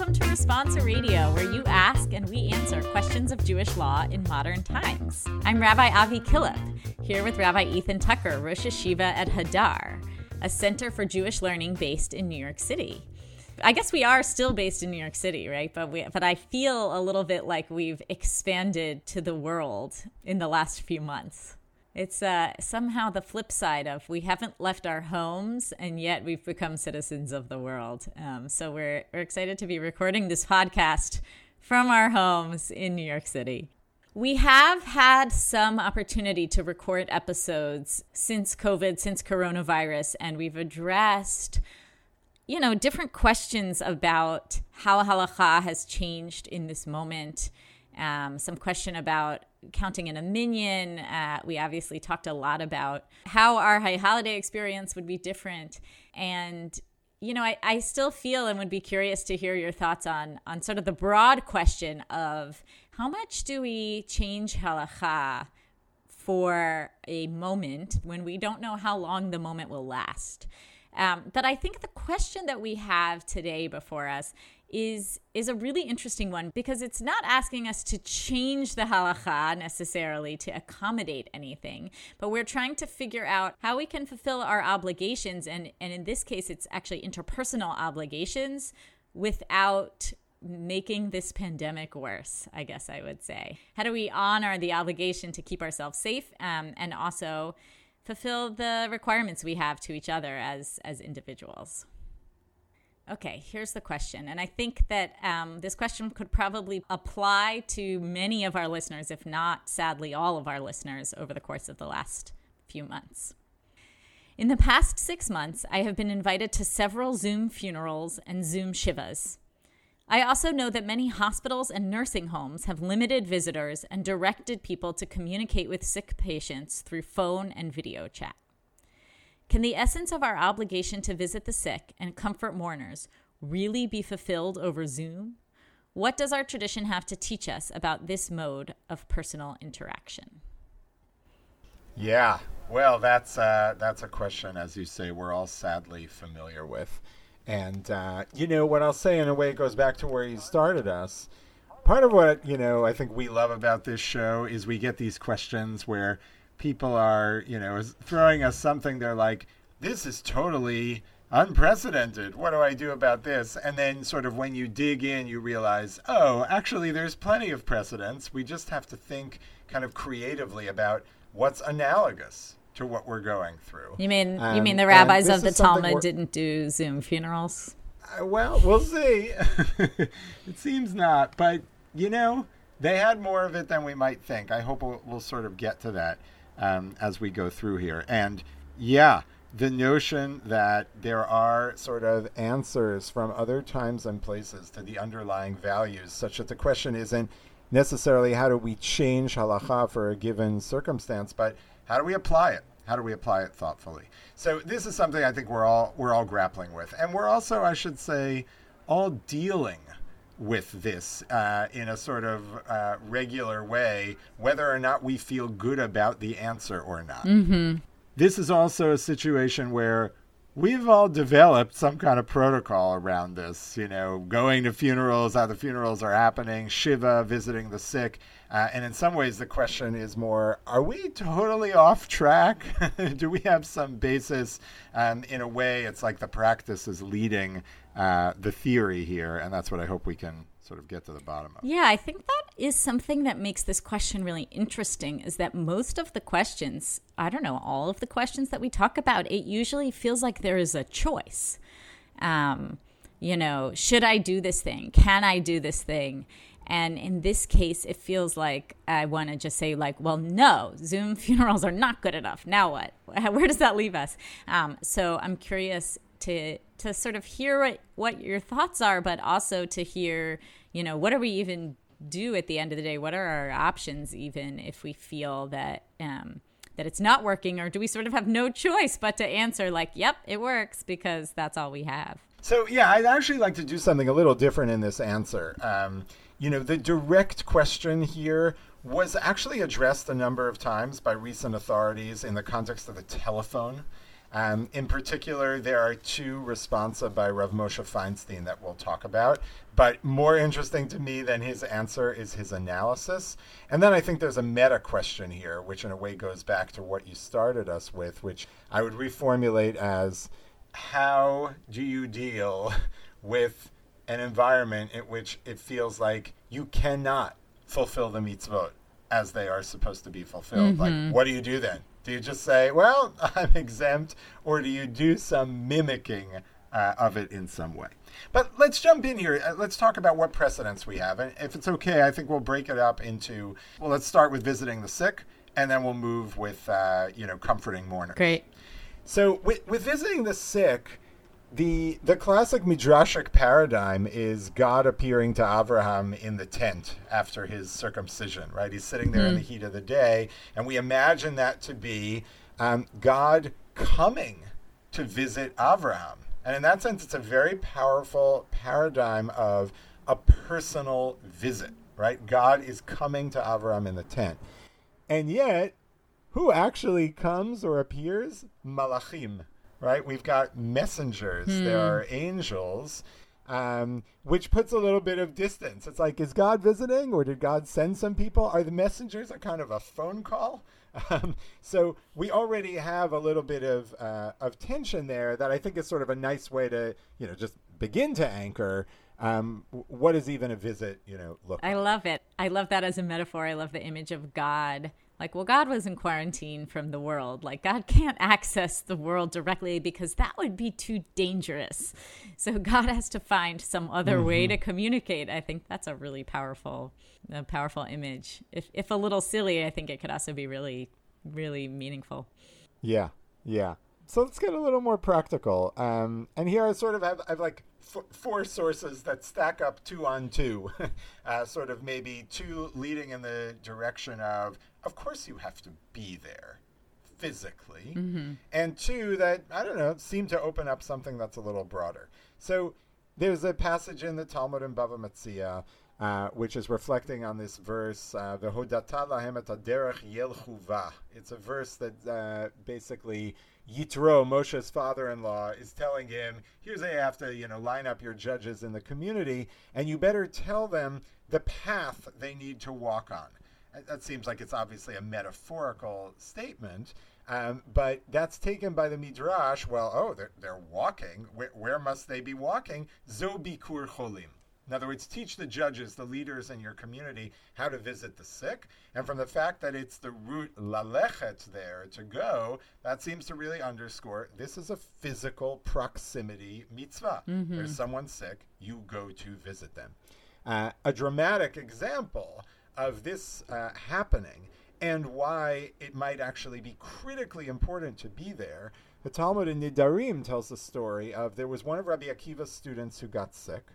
Welcome to Responsa Radio, where you ask and we answer questions of Jewish law in modern times. I'm Rabbi Avi Killip, here with Rabbi Ethan Tucker, Rosh Yeshiva at Hadar, a center for Jewish learning based in New York City. I guess we are still based in New York City, right? But we, but I feel a little bit like we've expanded to the world in the last few months. It's uh, somehow the flip side of we haven't left our homes and yet we've become citizens of the world. Um, so we're, we're excited to be recording this podcast from our homes in New York City. We have had some opportunity to record episodes since COVID, since coronavirus, and we've addressed, you know, different questions about how halacha has changed in this moment. Um, some question about counting in a minyan. Uh, we obviously talked a lot about how our high holiday experience would be different. And, you know, I, I still feel and would be curious to hear your thoughts on, on sort of the broad question of how much do we change halacha for a moment when we don't know how long the moment will last? Um, but I think the question that we have today before us is is a really interesting one because it's not asking us to change the halacha necessarily to accommodate anything, but we're trying to figure out how we can fulfill our obligations and and in this case it's actually interpersonal obligations without making this pandemic worse, I guess I would say. How do we honor the obligation to keep ourselves safe um, and also fulfill the requirements we have to each other as as individuals? Okay, here's the question. And I think that um, this question could probably apply to many of our listeners, if not, sadly, all of our listeners over the course of the last few months. In the past six months, I have been invited to several Zoom funerals and Zoom Shivas. I also know that many hospitals and nursing homes have limited visitors and directed people to communicate with sick patients through phone and video chat. Can the essence of our obligation to visit the sick and comfort mourners really be fulfilled over Zoom? What does our tradition have to teach us about this mode of personal interaction? Yeah, well, that's uh, that's a question, as you say, we're all sadly familiar with, and uh, you know what I'll say in a way goes back to where you started us. Part of what you know I think we love about this show is we get these questions where people are, you know, throwing us something, they're like, this is totally unprecedented. What do I do about this? And then, sort of, when you dig in, you realize, oh, actually, there's plenty of precedents. We just have to think kind of creatively about what's analogous to what we're going through. You mean um, you mean the rabbis of the Talmud didn't do Zoom funerals? Uh, well, we'll see. it seems not, but you know, they had more of it than we might think. I hope we'll, we'll sort of get to that um, as we go through here. And yeah, the notion that there are sort of answers from other times and places to the underlying values, such that the question isn't necessarily how do we change halacha for a given circumstance, but how do we apply it? How do we apply it thoughtfully? So this is something I think we're all we're all grappling with, and we're also, I should say, all dealing with this uh, in a sort of uh, regular way, whether or not we feel good about the answer or not. Mm-hmm. This is also a situation where we've all developed some kind of protocol around this, you know, going to funerals, how the funerals are happening, Shiva, visiting the sick. Uh, and in some ways, the question is more are we totally off track? Do we have some basis? Um, in a way, it's like the practice is leading uh, the theory here, and that's what I hope we can sort of get to the bottom of. Yeah, I think that is something that makes this question really interesting is that most of the questions, I don't know, all of the questions that we talk about, it usually feels like there is a choice. Um, you know, should I do this thing? Can I do this thing? And in this case, it feels like I want to just say, like, well, no, Zoom funerals are not good enough. Now what? Where does that leave us? Um, so I'm curious to to sort of hear what, what your thoughts are, but also to hear, you know, what do we even do at the end of the day? What are our options, even if we feel that um, that it's not working, or do we sort of have no choice but to answer like, "Yep, it works," because that's all we have. So yeah, I'd actually like to do something a little different in this answer. Um, you know, the direct question here was actually addressed a number of times by recent authorities in the context of the telephone Um, in particular, there are two responsa by Rav Moshe Feinstein that we'll talk about. But more interesting to me than his answer is his analysis. And then I think there's a meta question here, which in a way goes back to what you started us with, which I would reformulate as how do you deal with an environment in which it feels like you cannot fulfill the mitzvot as they are supposed to be fulfilled? Like, what do you do then? Do you just say, well, I'm exempt, or do you do some mimicking uh, of it in some way? But let's jump in here. Uh, let's talk about what precedents we have. And if it's okay, I think we'll break it up into, well, let's start with visiting the sick, and then we'll move with, uh, you know, comforting mourners. Great. So with, with visiting the sick, the the classic midrashic paradigm is God appearing to Abraham in the tent after his circumcision. Right, he's sitting there in the heat of the day, and we imagine that to be um, God coming to visit Abraham. And in that sense, it's a very powerful paradigm of a personal visit. Right, God is coming to Abraham in the tent, and yet who actually comes or appears? Malachim, right? We've got messengers, there are angels, um, which puts a little bit of distance. It's like, is God visiting or did God send some people? Are the messengers a kind of a phone call? Um, so we already have a little bit of uh, of tension there that I think is sort of a nice way to you know just begin to anchor um, what does even a visit you know look I love it. I love that as a metaphor. I love the image of God. Like, well, God was in quarantine from the world. Like, God can't access the world directly because that would be too dangerous. So, God has to find some other mm-hmm. way to communicate. I think that's a really powerful, a powerful image. If, if a little silly, I think it could also be really, really meaningful. Yeah, yeah. So let's get a little more practical. Um, and here I sort of have, I have like f- four sources that stack up two on two, uh, sort of maybe two leading in the direction of of course you have to be there physically. Mm-hmm. And two, that, I don't know, seem to open up something that's a little broader. So there's a passage in the Talmud in Bava Metzia, uh, which is reflecting on this verse, uh, V'hodata lahem et derech yelchuva. It's a verse that uh, basically Yitro, Moshe's father-in-law, is telling him, here's how you have to, you know, line up your judges in the community, and you better tell them the path they need to walk on that seems like it's obviously a metaphorical statement, um, but that's taken by the midrash. Well, oh, they're, they're walking. Where, where must they be walking? Zo bikur cholim. In other words, teach the judges, the leaders in your community, how to visit the sick. And from the fact that it's the root lalechet there to go, that seems to really underscore this is a physical proximity mitzvah. Mm-hmm. There's someone sick, you go to visit them. Uh, a dramatic example of this uh, happening and why it might actually be critically important to be there. The Talmud in Nedarim tells the story of there was one of Rabbi Akiva's students who got sick,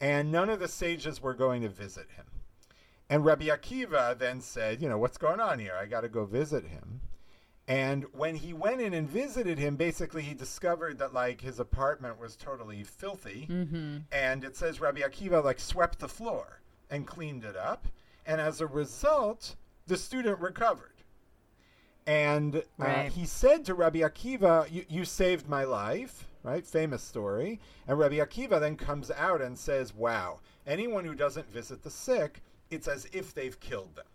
and none of the sages were going to visit him. And Rabbi Akiva then said, You know, what's going on here? I got to go visit him. And when he went in and visited him, basically he discovered that like his apartment was totally filthy. Mm-hmm. And it says Rabbi Akiva like swept the floor and cleaned it up and as a result, the student recovered. And uh, right. he said to Rabbi Akiva, you, you saved my life, right? Famous story. And Rabbi Akiva then comes out and says, Wow, anyone who doesn't visit the sick, it's as if they've killed them.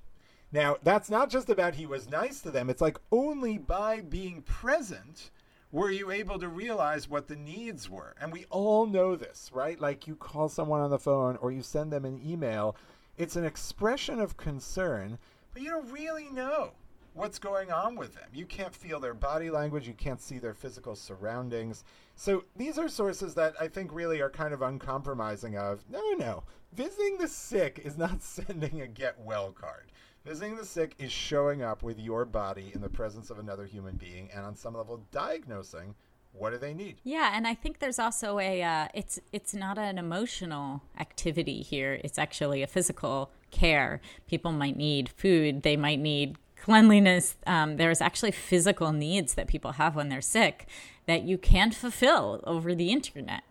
Now, that's not just about he was nice to them, it's like only by being present were you able to realize what the needs were. And we all know this, right? Like you call someone on the phone or you send them an email it's an expression of concern, but you don't really know what's going on with them. You can't feel their body language, you can't see their physical surroundings. So these are sources that I think really are kind of uncompromising of no, no, no. Visiting the sick is not sending a get well card. Visiting the sick is showing up with your body in the presence of another human being and on some level diagnosing what do they need? Yeah and i think there's also a uh, it's it's not an emotional activity here. It's actually a physical care. People might need food. They might need cleanliness. Um, there's actually physical needs that people have when they're sick that you can't fulfill over the internet.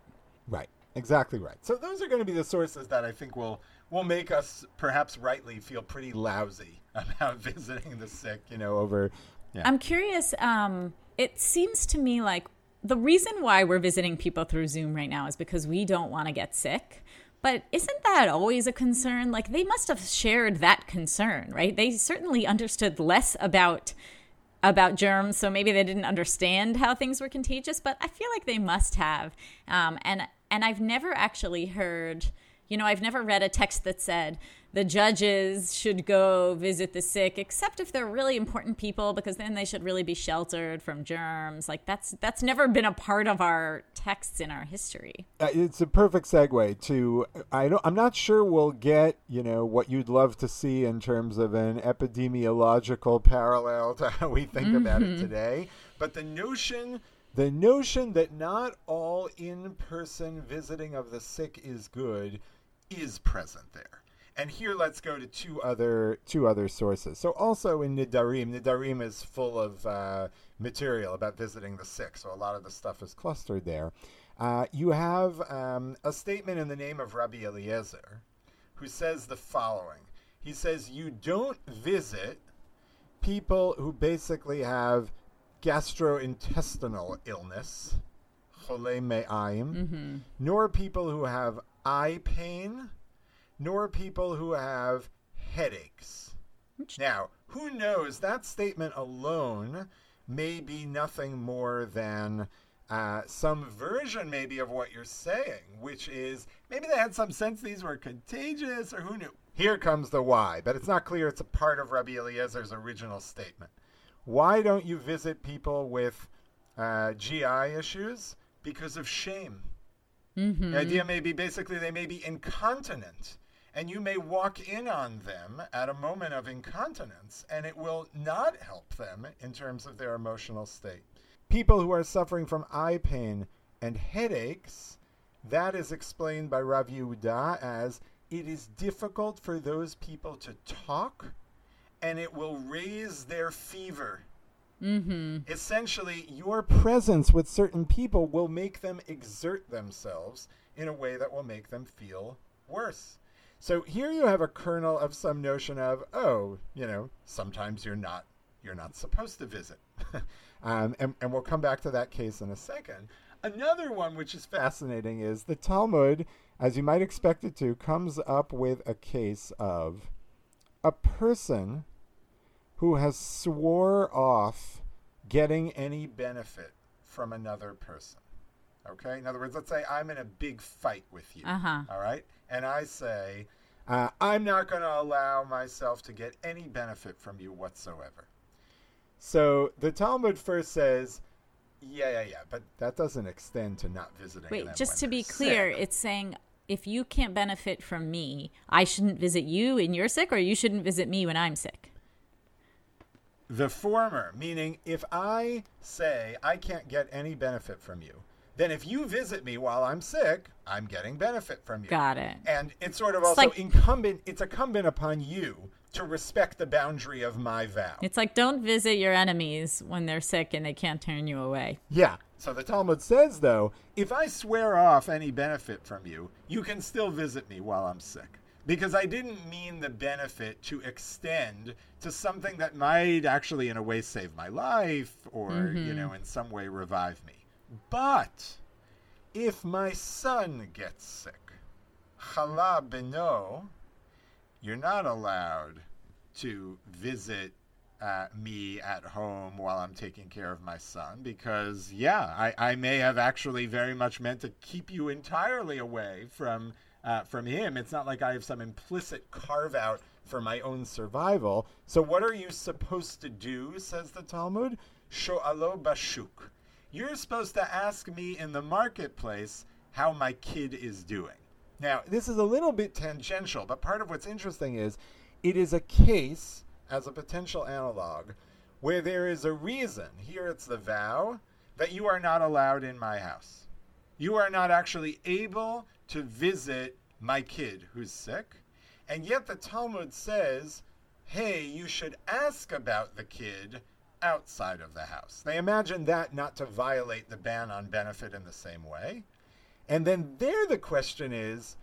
Right. Exactly right. So those are going to be the sources that i think will will make us perhaps rightly feel pretty lousy about visiting the sick you know over yeah. i'm curious um, it seems to me like the reason why we're visiting people through Zoom right now is because we don't want to get sick. But isn't that always a concern? Like they must have shared that concern, right? They certainly understood less about about germs, so maybe they didn't understand how things were contagious. But I feel like they must have. Um, and and I've never actually heard, you know, I've never read a text that said the judges should go visit the sick except if they're really important people because then they should really be sheltered from germs like that's that's never been a part of our texts in our history uh, it's a perfect segue to i don't i'm not sure we'll get you know what you'd love to see in terms of an epidemiological parallel to how we think mm-hmm. about it mm-hmm. today but the notion the notion that not all in-person visiting of the sick is good is present there and here let's go to two other two other sources. So also in Nedarim, Nedarim is full of uh, material about visiting the sick. So a lot of the stuff is clustered there. Uh, you have um, a statement in the name of Rabbi Eliezer, who says the following. He says you don't visit people who basically have gastrointestinal illness, mm-hmm. nor people who have eye pain nor people who have headaches. Now, who knows? That statement alone may be nothing more than uh, some version, maybe, of what you're saying, which is maybe they had some sense these were contagious, or who knew? Here comes the why, but it's not clear it's a part of Rabbi Eliezer's original statement. Why don't you visit people with uh, GI issues? Because of shame. Mm-hmm. The idea may be basically they may be incontinent and you may walk in on them at a moment of incontinence, and it will not help them in terms of their emotional state. People who are suffering from eye pain and headaches, that is explained by Rav Yehuda as it is difficult for those people to talk, and it will raise their fever. Mm-hmm. Essentially, your presence with certain people will make them exert themselves in a way that will make them feel worse. So here you have a kernel of some notion of, oh, you know, sometimes you're not you're not supposed to visit. um, and, and we'll come back to that case in a second. Another one which is fascinating is the Talmud, as you might expect it to, comes up with a case of a person who has swore off getting any benefit from another person. Okay? In other words, let's say I'm in a big fight with you. Uh-huh. All right? And I say, uh, I'm not going to allow myself to get any benefit from you whatsoever. So the Talmud first says, yeah, yeah, yeah, but that doesn't extend to not visiting. Wait, just to be clear, sick. it's saying if you can't benefit from me, I shouldn't visit you when you're sick, or you shouldn't visit me when I'm sick. The former, meaning if I say I can't get any benefit from you, then if you visit me while I'm sick, I'm getting benefit from you. Got it. And it's sort of it's also like, incumbent it's incumbent upon you to respect the boundary of my vow. It's like don't visit your enemies when they're sick and they can't turn you away. Yeah. So the Talmud says though, if I swear off any benefit from you, you can still visit me while I'm sick. Because I didn't mean the benefit to extend to something that might actually in a way save my life or, mm-hmm. you know, in some way revive me. But if my son gets sick, chala beno, you're not allowed to visit uh, me at home while I'm taking care of my son because, yeah, I, I may have actually very much meant to keep you entirely away from uh, from him. It's not like I have some implicit carve out for my own survival. So, what are you supposed to do? Says the Talmud. Sho'alo bashuk you're supposed to ask me in the marketplace how my kid is doing. Now, this is a little bit tangential, but part of what's interesting is it is a case, as a potential analog, where there is a reason, here it's the vow, that you are not allowed in my house. You are not actually able to visit my kid who's sick. And yet the Talmud says, hey, you should ask about the kid outside of the house. They imagine that not to violate the ban on benefit in the same way. And then there the question is,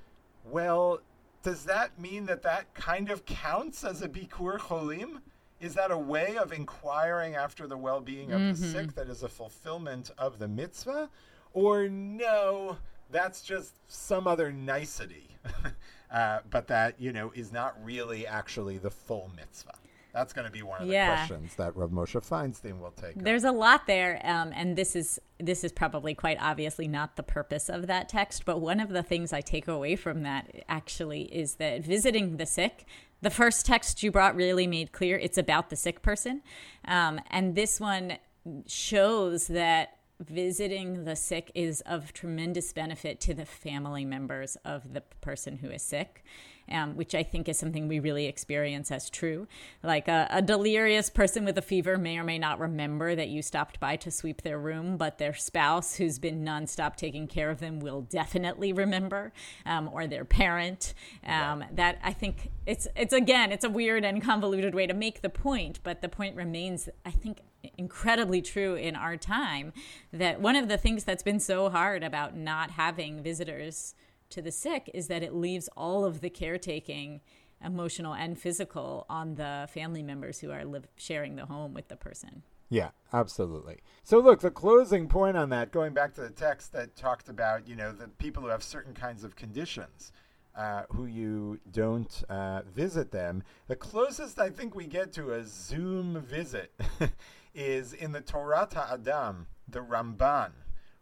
well, does that mean that that kind of counts as a bikur cholim? is that a way of inquiring after the well being of mm-hmm. the sick that is a fulfillment of the mitzvah? Or no, that's just some other nicety, uh, but that, you know, is not really actually the full mitzvah? That's going to be one of the yeah. questions that Rav Moshe Feinstein will take. There's up. a lot there, um, and this is this is probably quite obviously not the purpose of that text. But one of the things I take away from that actually is that visiting the sick. The first text you brought really made clear it's about the sick person, um, and this one shows that visiting the sick is of tremendous benefit to the family members of the person who is sick um, which I think is something we really experience as true. Like a, a, delirious person with a fever may or may not remember that you stopped by to sweep their room, but their spouse who's been nonstop taking care of them will definitely remember, um, or their parent. Um, yeah. That I think it's it's again it's a weird and convoluted way to make the point, but the point remains. I think incredibly true in our time that one of the things that's been so hard about not having visitors to the sick is that it leaves all of the caretaking emotional and physical on the family members who are live, sharing the home with the person. Yeah absolutely. So look the closing point on that going back to the text that talked about you know the people who have certain kinds of conditions uh, who you don't uh, visit them the closest i think we get to a zoom visit is in the Torat Adam, the ramban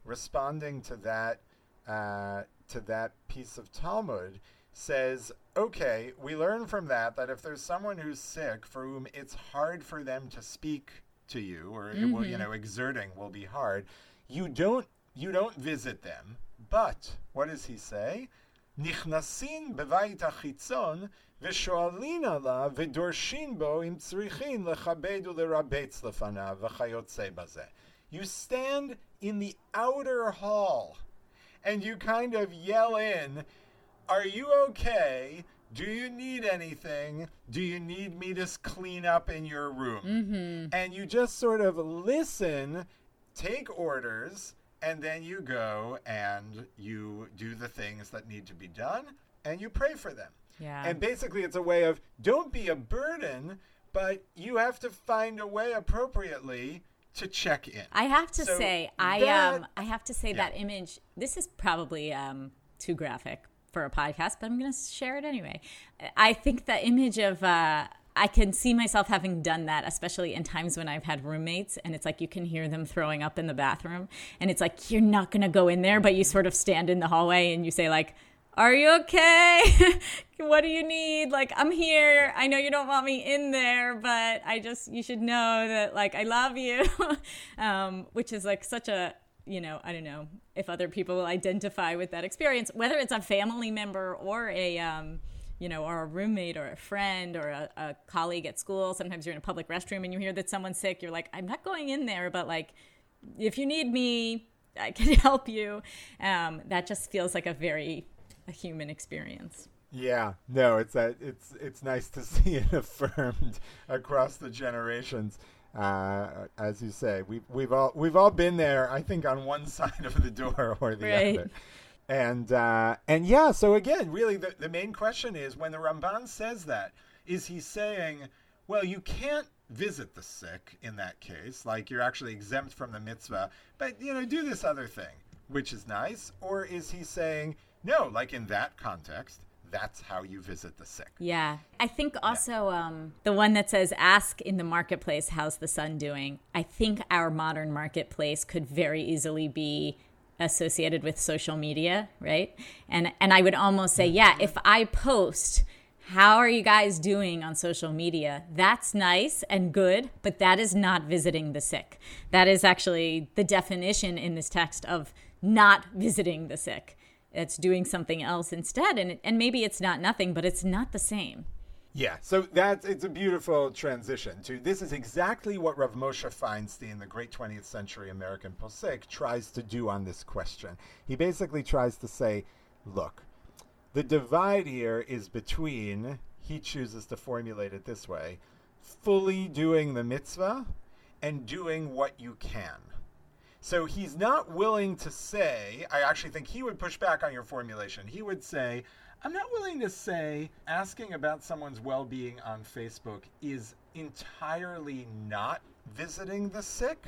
responding to that uh, to that piece of Talmud says, okay, we learn from that that if there's someone who's sick for whom it's hard for them to speak to you, or mm-hmm. will, you mm-hmm. know, exerting will be hard, you don't you don't visit them. But what does he say? נכנסין בבית החיצון ושואלין עליו ודורשין בו אם צריכין לכבד ולרבץ לפניו וכיוצא בזה. You stand in the outer hall and you kind of yell in, Are you okay? Do you need anything? Do you need me to clean up in your room? Mm-hmm. And you just sort of listen, take orders, and then you go and you do the things that need to be done and you pray for them. Yeah. And basically, it's a way of don't be a burden, but you have to find a way appropriately to check in. I have to so say, I that, um, I have to say yeah. that image. This is probably um, too graphic for a podcast, but I'm going to share it anyway. I think the image of uh, I can see myself having done that, especially in times when I've had roommates and it's like you can hear them throwing up in the bathroom, and it's like you're not going to go in there, but you sort of stand in the hallway and you say like are you okay? what do you need? Like, I'm here. I know you don't want me in there, but I just, you should know that, like, I love you. um, which is like such a, you know, I don't know if other people will identify with that experience, whether it's a family member or a, um, you know, or a roommate or a friend or a, a colleague at school. Sometimes you're in a public restroom and you hear that someone's sick. You're like, I'm not going in there, but like, if you need me, I can help you. Um, that just feels like a very a human experience. Yeah, no, it's a, it's it's nice to see it affirmed across the generations. Uh, as you say, we've we've all we've all been there. I think on one side of the door or the right. other. And uh, and yeah, so again, really, the the main question is when the Ramban says that, is he saying, well, you can't visit the sick in that case, like you're actually exempt from the mitzvah, but you know, do this other thing, which is nice, or is he saying no, like in that context, that's how you visit the sick. Yeah. I think also yeah. um, the one that says, ask in the marketplace, how's the son doing? I think our modern marketplace could very easily be associated with social media, right? And and I would almost say, yeah, if I post how are you guys doing on social media? That's nice and good, but that is not visiting the sick. That is actually the definition in this text of not visiting the sick it's doing something else instead and and maybe it's not nothing but it's not the same yeah, so that's it's a beautiful transition to this is exactly what Rav Moshe Feinstein, the great 20th century American posek, tries to do on this question. He basically tries to say, look, the divide here is between he chooses to formulate it this way, fully doing the mitzvah and doing what you can. So he's not willing to say, I actually think he would push back on your formulation. He would say, I'm not willing to say asking about someone's well being on Facebook is entirely not visiting the sick,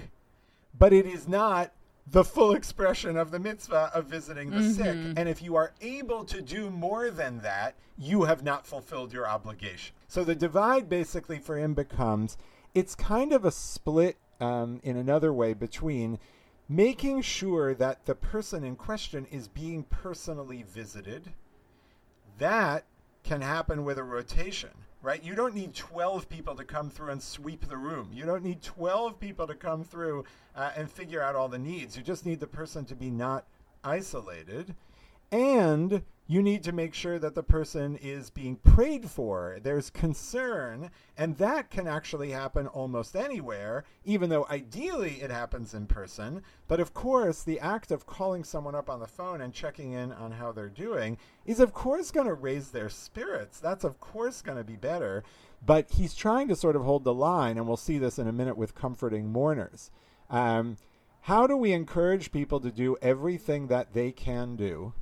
but it is not the full expression of the mitzvah of visiting the mm-hmm. sick. And if you are able to do more than that, you have not fulfilled your obligation. So the divide basically for him becomes it's kind of a split um, in another way between making sure that the person in question is being personally visited. That can happen with a rotation right? You don't need 12 people to come through and sweep the room. You don't need 12 people to come through uh, and figure out all the needs. You just need the person to be not isolated. And you need to make sure that the person is being prayed for. There's concern, and that can actually happen almost anywhere, even though ideally it happens in person. But of course, the act of calling someone up on the phone and checking in on how they're doing is, of course, going to raise their spirits. That's, of course, going to be better. But he's trying to sort of hold the line, and we'll see this in a minute with comforting mourners. Um, how do we encourage people to do everything that they can do?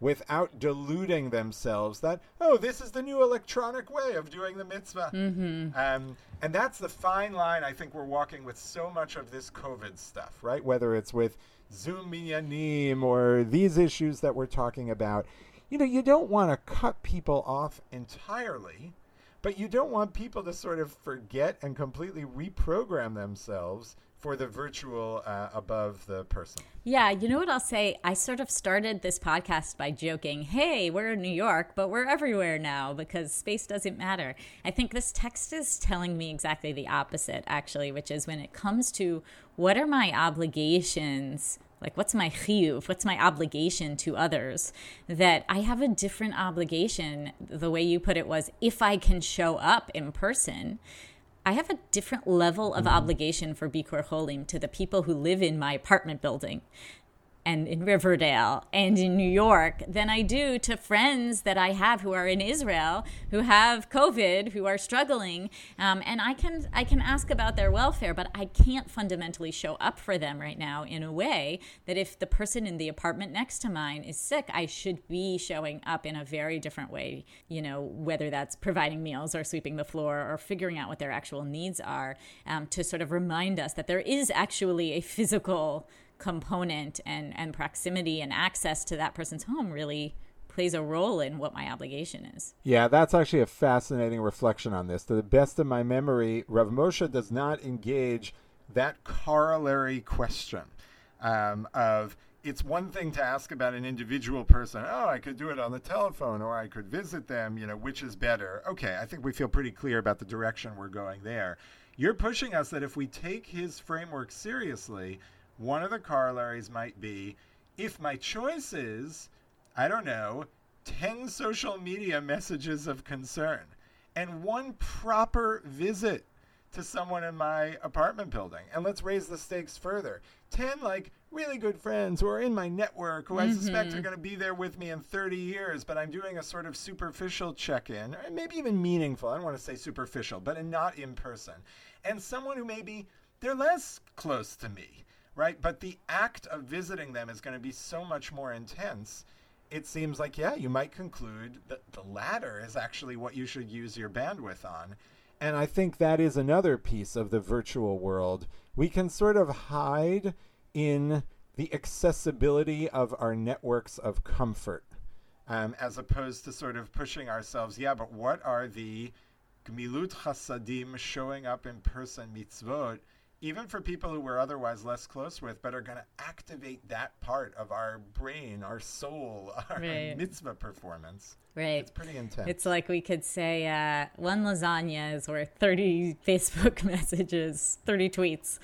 Without deluding themselves that oh this is the new electronic way of doing the mitzvah. Mm-hmm. um, and that's the fine line i think we're walking with so much of this covid stuff right? Whether it's with zoom minyanim or these issues that we're talking about. You know you don't want to cut people off entirely but you don't want people to sort of forget and completely reprogram themselves for the virtual uh, above the personal. Yeah, you know what I'll say? I sort of started this podcast by joking, hey, we're in New York, but we're everywhere now because space doesn't matter. I think this text is telling me exactly the opposite, actually, which is when it comes to what are my obligations like what's my chiyuv what's my obligation to others that i have a different obligation the way you put it was if i can show up in person I have a different level of mm-hmm. obligation for Bikur Cholim to the people who live in my apartment building and in Riverdale and in New York than I do to friends that I have who are in Israel who have COVID who are struggling. Um, and I can I can ask about their welfare but I can't fundamentally show up for them right now in a way that if the person in the apartment next to mine is sick I should be showing up in a very different way you know whether that's providing meals or sweeping the floor or figuring out what their actual needs are um, to sort of remind us that there is actually a physical component and, and proximity and access to that person's home really plays a role in what my obligation is. Yeah, that's actually a fascinating reflection on this. To the best of my memory, Rav Moshe does not engage that corollary question um, of it's one thing to ask about an individual person. Oh, I could do it on the telephone or I could visit them, you know, which is better? Okay, I think we feel pretty clear about the direction we're going there. You're pushing us that if we take his framework seriously, one of the corollaries might be if my choice is, I don't know, 10 social media messages of concern and one proper visit to someone in my apartment building. And let's raise the stakes further. 10 like really good friends who are in my network who mm-hmm. I suspect are going to be there with me in 30 years, but I'm doing a sort of superficial check in, or maybe even meaningful. I don't want to say superficial, but not in person. And someone who maybe they're less close to me right? But the act of visiting them is going to be so much more intense. It seems like, yeah, you might conclude that the latter is actually what you should use your bandwidth on. And I think that is another piece of the virtual world. We can sort of hide in the accessibility of our networks of comfort, um, as opposed to sort of pushing ourselves. Yeah, but what are the gmilut chasadim showing up in person mitzvot even for people who we're otherwise less close with, but are going to activate that part of our brain, our soul, our right. mitzvah performance. Right. It's pretty intense. It's like we could say uh, one lasagna is worth 30 Facebook messages, 30 tweets.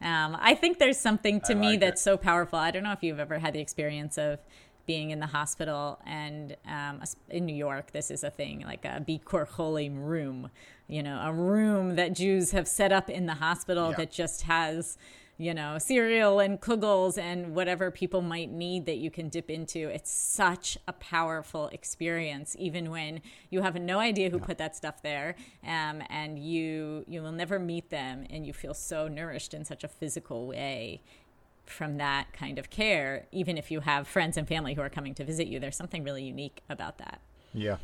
Um, I think there's something to me that's it. so powerful. I don't know if you've ever had the experience of being in the hospital and um, in New York, this is a thing like a Bikur Cholim room, you know, a room that Jews have set up in the hospital yeah. that just has, you know, cereal and kugels and whatever people might need that you can dip into. It's such a powerful experience, even when you have no idea who yeah. put that stuff there, um, and you you will never meet them, and you feel so nourished in such a physical way from that kind of care, even if you have friends and family who are coming to visit you. There's something really unique about that. Yeah.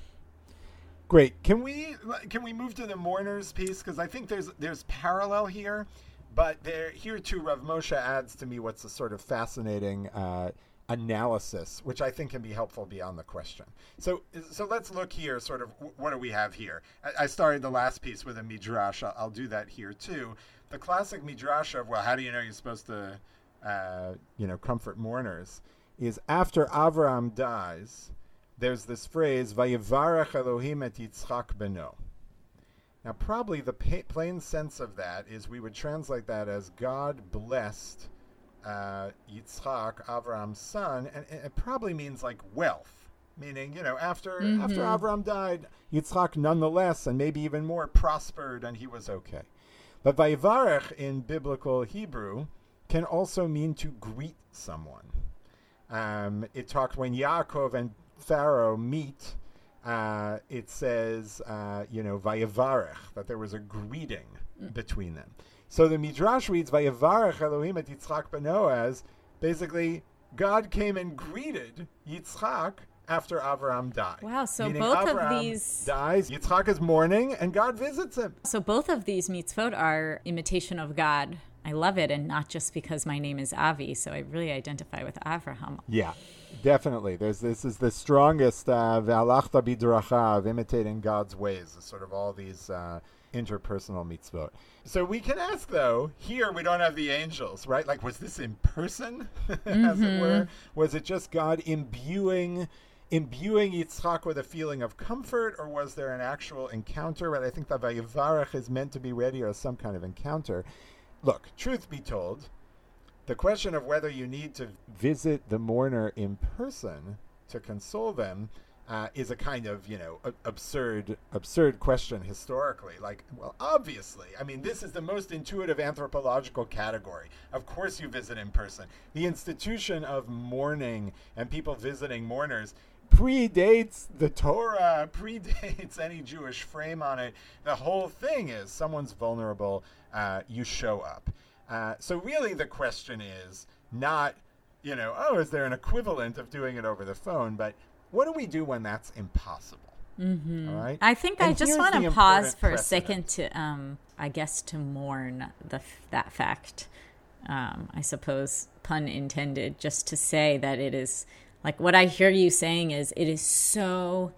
Great. Can we can we move to the mourners piece because I think there's there's parallel here, but there here too Rav Moshe adds to me what's a sort of fascinating uh, analysis, which I think can be helpful beyond the question. So so let's look here. Sort of what do we have here? I, I started the last piece with a midrash. I'll, I'll, do that here too. The classic midrash of well, how do you know you're supposed to uh, you know comfort mourners is after Avram dies there's this phrase, Vayivarach Elohim et Yitzchak beno. Now, probably the pa- plain sense of that is we would translate that as God blessed uh, Yitzchak, Avram's son, and, it probably means like wealth. Meaning, you know, after mm-hmm. after Avram died, Yitzchak nonetheless, and maybe even more, prospered, and he was okay. But Vayivarach in biblical Hebrew can also mean to greet someone. Um, it talked when Yaakov and Pharaoh meet, uh, it says, uh, you know, vayavarech, that there was a greeting mm. between them. So the Midrash reads vayavarech Elohim et Yitzchak beno as basically God came and greeted Yitzchak after Abraham died. Wow, so Meaning both Avraham of these dies, Yitzchak is mourning, and God visits him. So both of these mitzvot are imitation of God. I love it, and not just because my name is Avi, so I really identify with Avraham. Yeah, Definitely. There's this is the strongest uh, ve'alachta bidrachav, imitating God's ways, sort of all these uh, interpersonal mitzvot. So we can ask though, here we don't have the angels, right? Like was this in person, mm-hmm. as it were? Mm-hmm. Was it just God imbuing imbuing Yitzchak with a feeling of comfort, or was there an actual encounter? But I think that Vayivarach is meant to be ready or some kind of encounter. Look, truth be told, the question of whether you need to visit the mourner in person to console them uh, is a kind of you know a- absurd absurd question historically. Like, well, obviously, I mean, this is the most intuitive anthropological category. Of course, you visit in person. The institution of mourning and people visiting mourners predates the Torah, predates any Jewish frame on it. The whole thing is someone's vulnerable, uh, you show up. Uh, so really, the question is not, you know, oh, is there an equivalent of doing it over the phone? But what do we do when that's impossible? Mm-hmm. All right. I think and I just want to pause for precedent. a second to, um, I guess, to mourn the that fact. Um, I suppose, pun intended, just to say that it is like what I hear you saying is it is so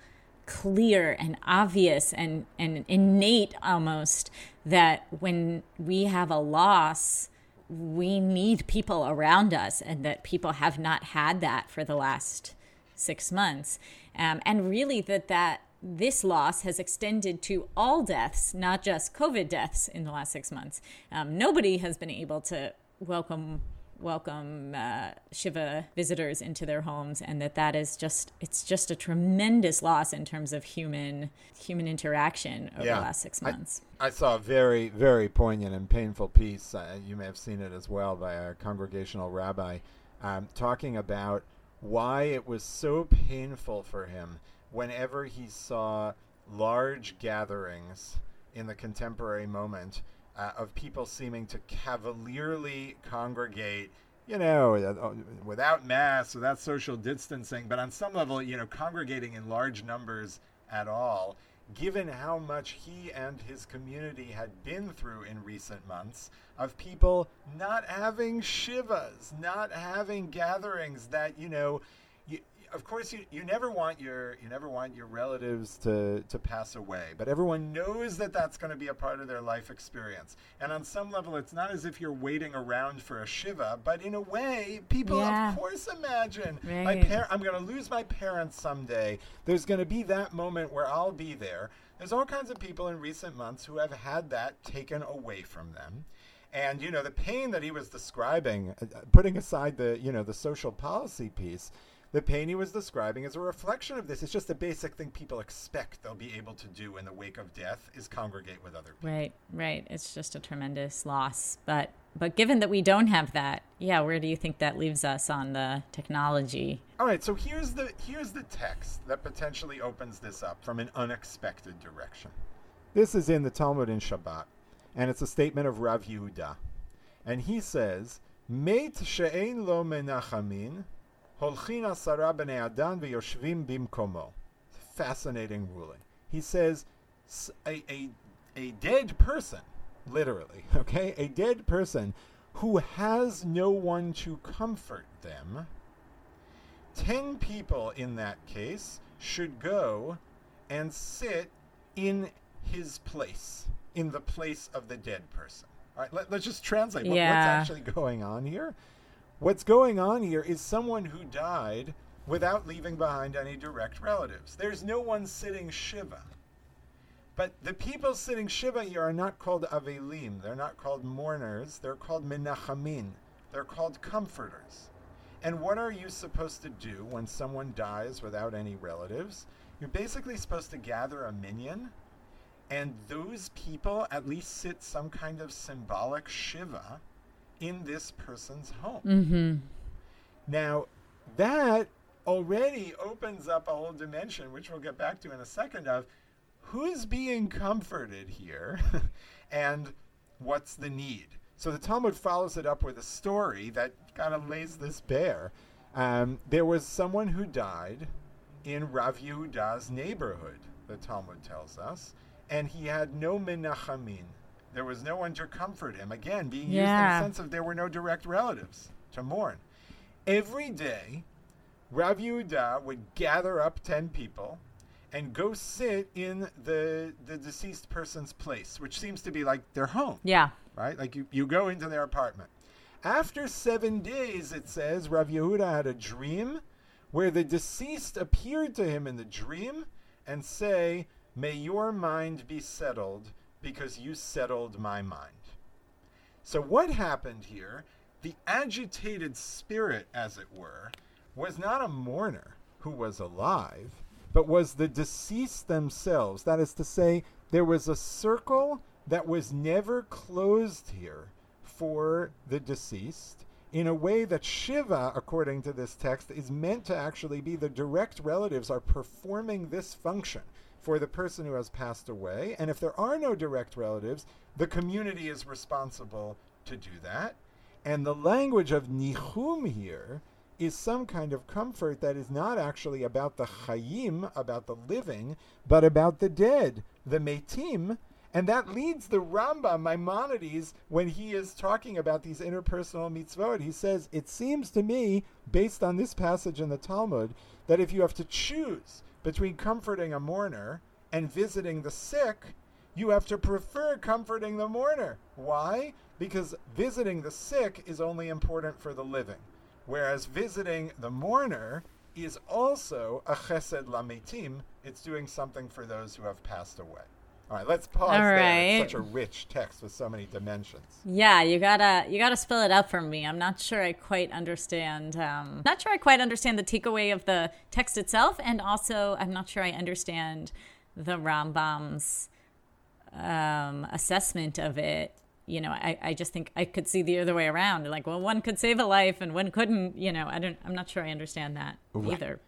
clear and obvious and, and innate almost that when we have a loss, we need people around us, and that people have not had that for the last six months. Um, and really, that that this loss has extended to all deaths, not just COVID deaths in the last six months. Um, nobody has been able to welcome welcome uh, Shiva visitors into their homes, and that that is just it's just a tremendous loss in terms of human human interaction over yeah. the last six months. I, I, saw a very very poignant and painful piece. Uh, you may have seen it as well by a congregational rabbi um, talking about why it was so painful for him whenever he saw large gatherings in the contemporary moment uh, of people seeming to cavalierly congregate you know, uh, without masks, without social distancing, but on some level, you know, congregating in large numbers at all, given how much he and his community had been through in recent months of people not having shivas, not having gatherings that, you know, of course you, you never want your you never want your relatives to to pass away but everyone knows that that's going to be a part of their life experience. And on some level it's not as if you're waiting around for a shiva but in a way people yeah. of course imagine. Right. my par- i'm going to lose my parents someday. There's going to be that moment where i'll be there. There's all kinds of people in recent months who have had that taken away from them. And you know the pain that he was describing uh, putting aside the you know the social policy piece the pain he was describing is a reflection of this. It's just a basic thing people expect they'll be able to do in the wake of death is congregate with other people. Right, right. It's just a tremendous loss. But but given that we don't have that, yeah, where do you think that leaves us on the technology? All right, so here's the here's the text that potentially opens this up from an unexpected direction. This is in the Talmud in Shabbat, and it's a statement of Rav Yehuda. And he says, Meit she'ein lo menachamin Holchin asara b'nei adam v'yoshvim bimkomo. fascinating ruling. He says a, a, a dead person, literally, okay, a dead person who has no one to comfort them, 10 people in that case should go and sit in his place, in the place of the dead person. All right, let, us just translate what, yeah. what's actually going on here. What's going on here is someone who died without leaving behind any direct relatives. There's no one sitting Shiva. But the people sitting Shiva here are not called Avelim. They're not called mourners. They're called Menachamin. They're called comforters. And what are you supposed to do when someone dies without any relatives? You're basically supposed to gather a minyan, and those people at least sit some kind of symbolic Shiva in this person's home. Mm-hmm. Now, that already opens up a whole dimension, which we'll get back to in a second, of who's being comforted here and what's the need. So the Talmud follows it up with a story that kind of lays this bare. Um, there was someone who died in Rav Yehuda's neighborhood, the Talmud tells us, and he had no menachamin. There was no one to comfort him. Again, being yeah. used in the sense of there were no direct relatives to mourn. Every day, Rav Yehuda would gather up 10 people and go sit in the the deceased person's place, which seems to be like their home. Yeah. Right? Like you, you go into their apartment. After seven days, it says, Rav Yehuda had a dream where the deceased appeared to him in the dream and say, May your mind be settled because you settled my mind. So, what happened here? The agitated spirit, as it were, was not a mourner who was alive, but was the deceased themselves. That is to say, there was a circle that was never closed here for the deceased in a way that Shiva, according to this text, is meant to actually be the direct relatives are performing this function for the person who has passed away. And if there are no direct relatives, the community is responsible to do that. And the language of nihum here is some kind of comfort that is not actually about the chayim, about the living, but about the dead, the metim. And that leads the Rambam Maimonides when he is talking about these interpersonal mitzvot. He says, It seems to me, based on this passage in the Talmud, that if you have to choose between comforting a mourner and visiting the sick, you have to prefer comforting the mourner. Why? Because visiting the sick is only important for the living. Whereas visiting the mourner is also a chesed lametim. It's doing something for those who have passed away. All right, let's pause All there. right. Such a rich text with so many dimensions. Yeah, you gotta you gotta spell it out for me. I'm not sure I quite understand. Um, not sure I quite understand the takeaway of the text itself, and also I'm not sure I understand the Rambam's um, assessment of it. You know, I, I just think I could see the other way around. Like, well, one could save a life and one couldn't. You know, I don't. I'm not sure I understand that Right. either.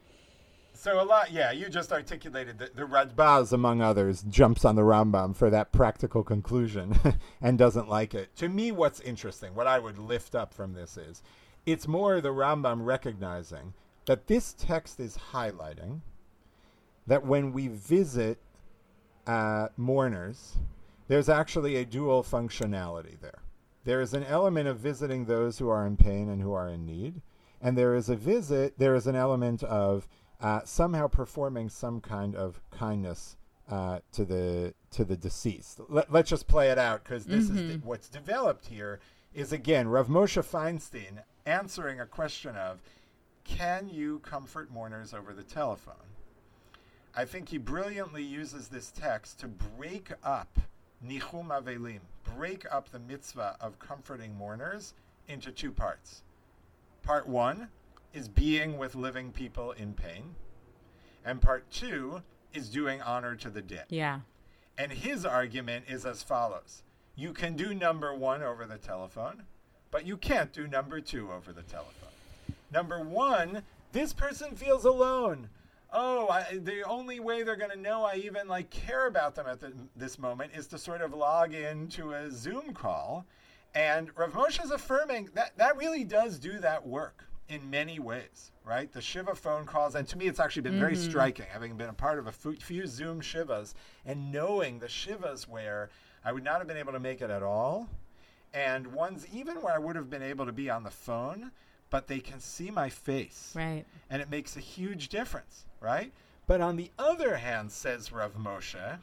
So a lot, yeah. You just articulated that the Radbaz, among others, jumps on the Rambam for that practical conclusion and doesn't like it. To me, what's interesting, what I would lift up from this is, it's more the Rambam recognizing that this text is highlighting that when we visit uh, mourners, there's actually a dual functionality there. There is an element of visiting those who are in pain and who are in need, and there is a visit. There is an element of uh, somehow performing some kind of kindness uh, to the to the deceased. Let, let's just play it out because this is the, what's developed here. Is again Rav Moshe Feinstein answering a question of, can you comfort mourners over the telephone? I think he brilliantly uses this text to break up Nichum Avelim, break up the mitzvah of comforting mourners into two parts. Part one is being with living people in pain, and part two is doing honor to the dead. Yeah. And his argument is as follows You can do number one over the telephone, but you can't do number two over the telephone. Number one, this person feels alone. Oh, I, the only way they're going to know I even like care about them at the, this moment is to sort of log into a Zoom call. And Rav Moshe is affirming that that really does do that work. In many ways, right? The Shiva phone calls, and to me, it's actually been mm-hmm. very striking, having been a part of a few Zoom Shivas and knowing the Shivas where I would not have been able to make it at all, and ones even where I would have been able to be on the phone, but they can see my face. Right. And it makes a huge difference, right? But on the other hand, says Rav Moshe,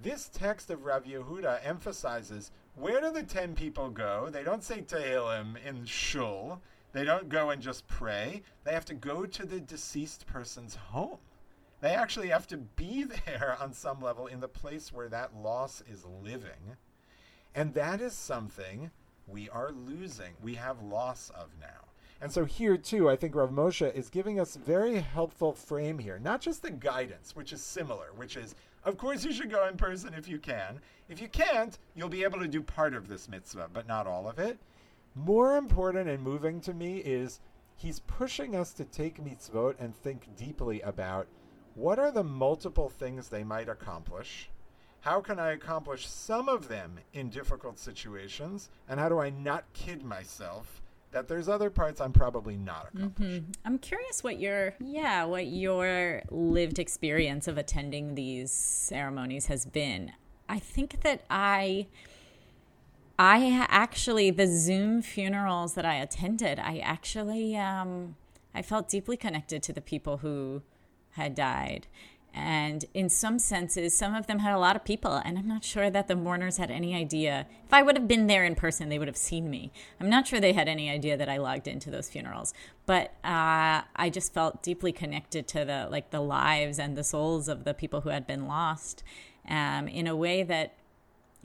this text of Rav Yehuda emphasizes where do the 10 people go? They don't say Tehillim in shul. They don't go and just pray. They have to go to the deceased person's home. They actually have to be there on some level in the place where that loss is living. And that is something we are losing. We have loss of now. And so here too, I think Rav Moshe is giving us very helpful frame here. Not just the guidance, which is similar, which is, of course, you should go in person if you can. If you can't, you'll be able to do part of this mitzvah, but not all of it. More important and moving to me is he's pushing us to take mitzvot and think deeply about what are the multiple things they might accomplish? How can I accomplish some of them in difficult situations? And how do I not kid myself that there's other parts I'm probably not accomplishing? Mm-hmm. I'm curious what your yeah, what your lived experience of attending these ceremonies has been. I think that I I actually the Zoom funerals that I attended, I actually um I felt deeply connected to the people who had died. And in some senses, some of them had a lot of people, and I'm not sure that the mourners had any idea. If I would have been there in person, they would have seen me. I'm not sure they had any idea that I logged into those funerals, but uh, I just felt deeply connected to the like the lives and the souls of the people who had been lost, um, in a way that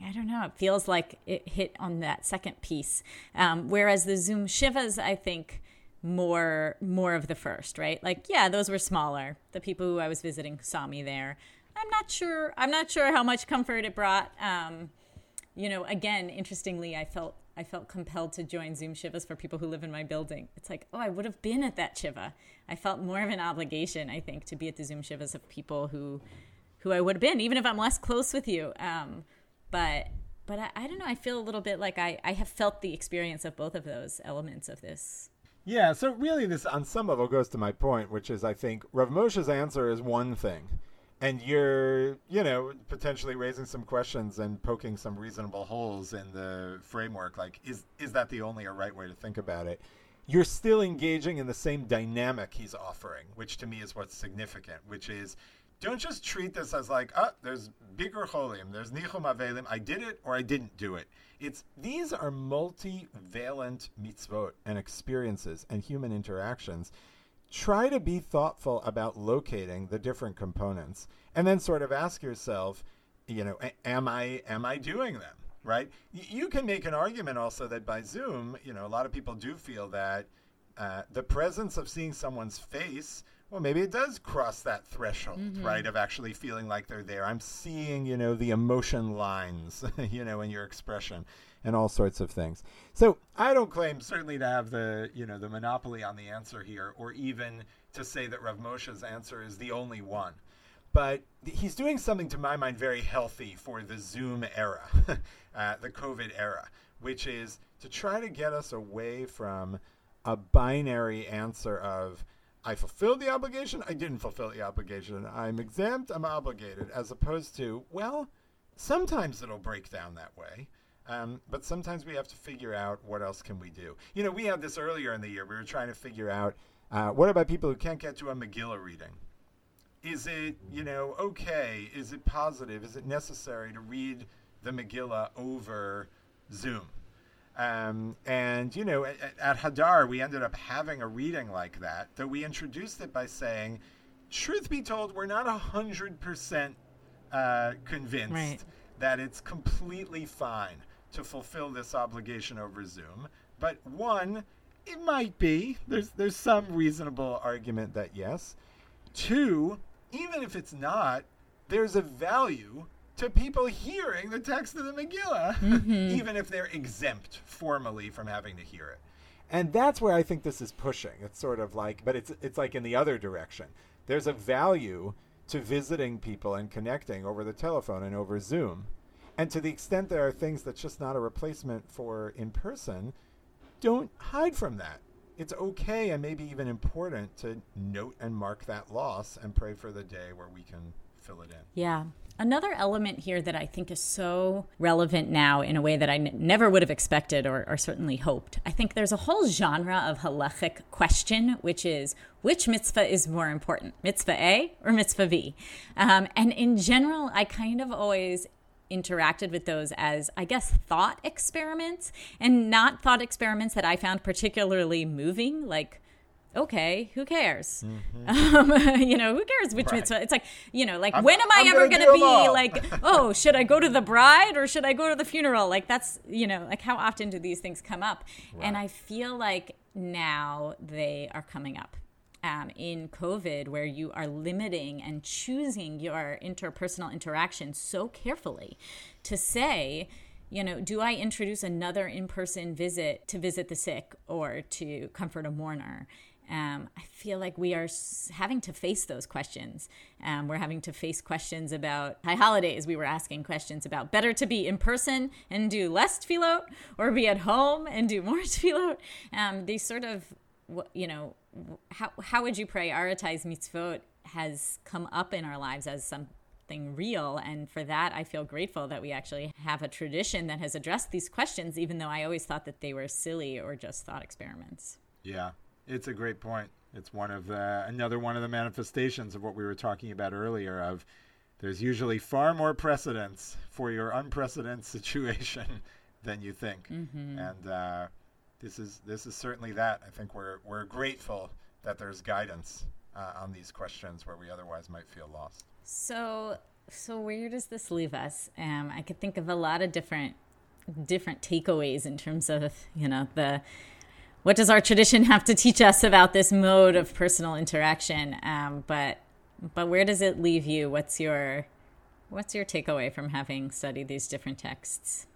I don't know. It feels like it hit on that second piece, um, whereas the Zoom shivas, I think more more of the first, right? Like, yeah, those were smaller. The people who I was visiting saw me there. I'm not sure. I'm not sure how much comfort it brought. Um, you know, again, interestingly, I felt I felt compelled to join Zoom shivas for people who live in my building. It's like, oh, I would have been at that shiva. I felt more of an obligation, I think, to be at the Zoom shivas of people who who I would have been, even if I'm less close with you. Um, but but I, I don't know. I feel a little bit like I, I have felt the experience of both of those elements of this yeah, so really, this on some level goes to my point, which is I think Rav Moshe's answer is one thing, and you're, you know, potentially raising some questions and poking some reasonable holes in the framework. Like, is is that the only or right way to think about it? You're still engaging in the same dynamic he's offering, which to me is what's significant, which is don't just treat this as like, oh, there's bikur cholim, there's nichum avelim, I did it or I didn't do it. It's these are multivalent mitzvot and experiences and human interactions. Try to be thoughtful about locating the different components, and then sort of ask yourself, you know, am I am I doing them right? You can make an argument also that by Zoom, you know, a lot of people do feel that uh, the presence of seeing someone's face well, maybe it does cross that threshold, mm-hmm. right, of actually feeling like they're there. I'm seeing, you know, the emotion lines, you know, in your expression and all sorts of things. So I don't claim certainly to have the, you know, the monopoly on the answer here, or even to say that Rav Moshe's answer is the only one. But he's doing something, to my mind, very healthy for the Zoom era, uh, the COVID era, which is to try to get us away from a binary answer of, I fulfilled the obligation, I didn't fulfill the obligation. I'm exempt, I'm obligated, as opposed to, well, sometimes it'll break down that way. Um, but sometimes we have to figure out what else can we do. You know, we had this earlier in the year. We were trying to figure out uh, what about people who can't get to a Megillah reading? Is it, you know, okay? Is it positive? Is it necessary to read the Megillah over Zoom? Um, and, you know, at, at, Hadar, we ended up having a reading like that, though we introduced it by saying, truth be told, we're not 100% uh, convinced right. that it's completely fine to fulfill this obligation over Zoom. But one, it might be. There's, there's some reasonable argument that yes. Two, even if it's not, there's a value to people hearing the text of the Megillah, mm-hmm. even if they're exempt formally from having to hear it. And that's where I think this is pushing. It's sort of like, but it's it's like in the other direction. There's a value to visiting people and connecting over the telephone and over Zoom. And to the extent there are things that's just not a replacement for in person, don't hide from that. it's okay and maybe even important to note and mark that loss and pray for the day where we can fill it in. Yeah. Another element here that I think is so relevant now in a way that I n- never would have expected or, or, certainly hoped. I think there's a whole genre of halachic question, which is which mitzvah is more important, mitzvah A or mitzvah B? Um, and in general, I kind of always interacted with those as, I guess, thought experiments and not thought experiments that I found particularly moving, like okay, who cares? Mm-hmm. Um, you know, who cares which right. mitzvah? It's like, you know, like I'm, when am I I'm ever going to be like, oh, should I go to the bride or should I go to the funeral? Like that's, you know, like how often do these things come up? Right. And I feel like now they are coming up. Um, in COVID, where you are limiting and choosing your interpersonal interaction so carefully to say, you know, do I introduce another in person visit to visit the sick or to comfort a mourner? Um, I feel like we are having to face those questions. Um, we're having to face questions about high holidays. We were asking questions about better to be in person and do less tefillot or be at home and do more tefillot. Um, these sort of, you know, how, how would you prioritize mitzvot has come up in our lives as something real. And for that, I feel grateful that we actually have a tradition that has addressed these questions, even though I always thought that they were silly or just thought experiments. Yeah, it's a great point. It's one of the another one of the manifestations of what we were talking about earlier. Of there's usually far more precedence for your unprecedented situation than you think, mm-hmm. and uh, this is this is certainly that. I think we're we're grateful that there's guidance uh, on these questions where we otherwise might feel lost. So so where does this leave us? Um, I could think of a lot of different different takeaways in terms of you know the what does our tradition have to teach us about this mode of personal interaction? Um, but but where does it leave you? What's your what's your takeaway from having studied these different texts?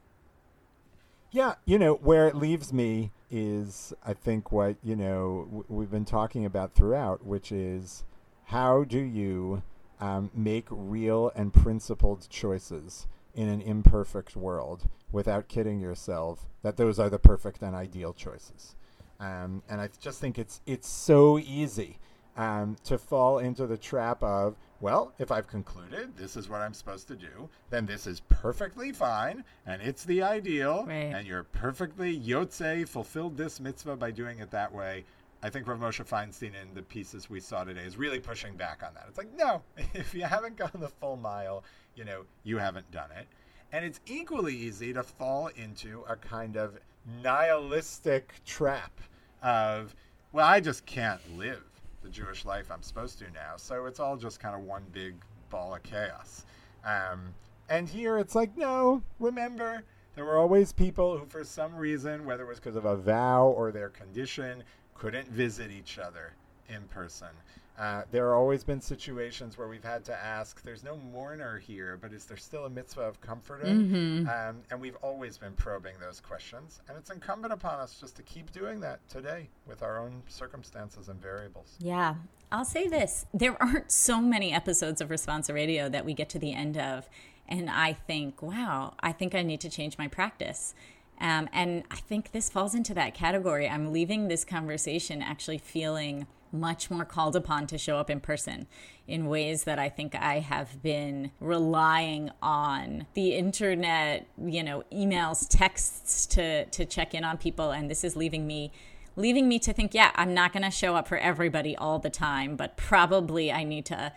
Yeah, you know where it leaves me is I think what you know w- we've been talking about throughout, which is how do you um, make real and principled choices in an imperfect world without kidding yourself that those are the perfect and ideal choices. Um, and I just think it's it's so easy um, to fall into the trap of well, if I've concluded this is what I'm supposed to do, then this is perfectly fine, and it's the ideal, right. and you're perfectly yotze fulfilled this mitzvah by doing it that way. I think Rav Moshe Feinstein in the pieces we saw today is really pushing back on that. It's like, no, if you haven't gone the full mile, you know, you haven't done it. And it's equally easy to fall into a kind of nihilistic trap of, well, I just can't live the Jewish life I'm supposed to now. So it's all just kind of one big ball of chaos. Um, and here it's like, no, remember, there were always people who, for some reason, whether it was because of a vow or their condition, couldn't visit each other in person. Uh, there have always been situations where we've had to ask, there's no mourner here, but is there still a mitzvah of comforting? Mm-hmm. Um, and we've always been probing those questions. And it's incumbent upon us just to keep doing that today with our own circumstances and variables. Yeah. I'll say this there aren't so many episodes of Responsa Radio that we get to the end of. And I think, wow, I think I need to change my practice. Um, and I think this falls into that category. I'm leaving this conversation actually feeling much more called upon to show up in person in ways that I think I have been relying on the internet, you know, emails, texts to to check in on people. And this is leaving me leaving me to think, yeah, I'm not going to show up for everybody all the time, but probably I need to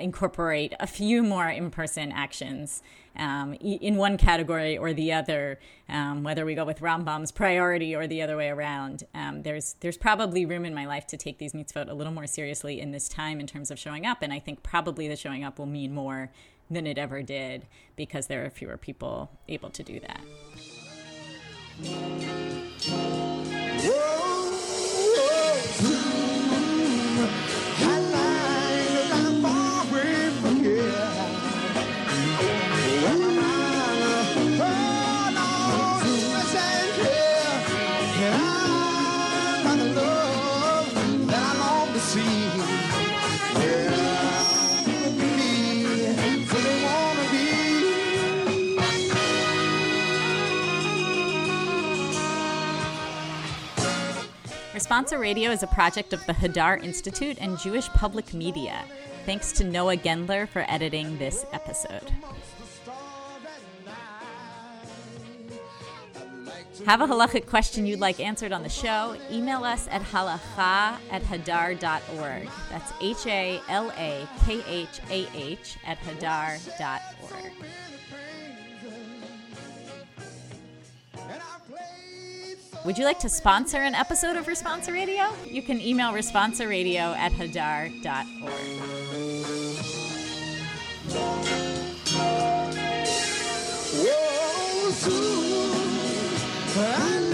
incorporate a few more in-person actions um, in one category or the other, um, whether we go with Rambam's priority or the other way around. Um, there's there's probably room in my life to take these mitzvot a little more seriously in this time in terms of showing up, and I think probably the showing up will mean more than it ever did because there are fewer people able to do that. Responsa Radio is a project of the Hadar Institute and Jewish Public Media. Thanks to Noah Gendler for editing this episode. Have a halachic question you'd like answered on the show? Email us at halakhah at hadar.org. That's H A L A K H A H at hadar.org. Would you like to sponsor an episode of Responsa Radio? You can email responsaradio at hadar.org. Whoa,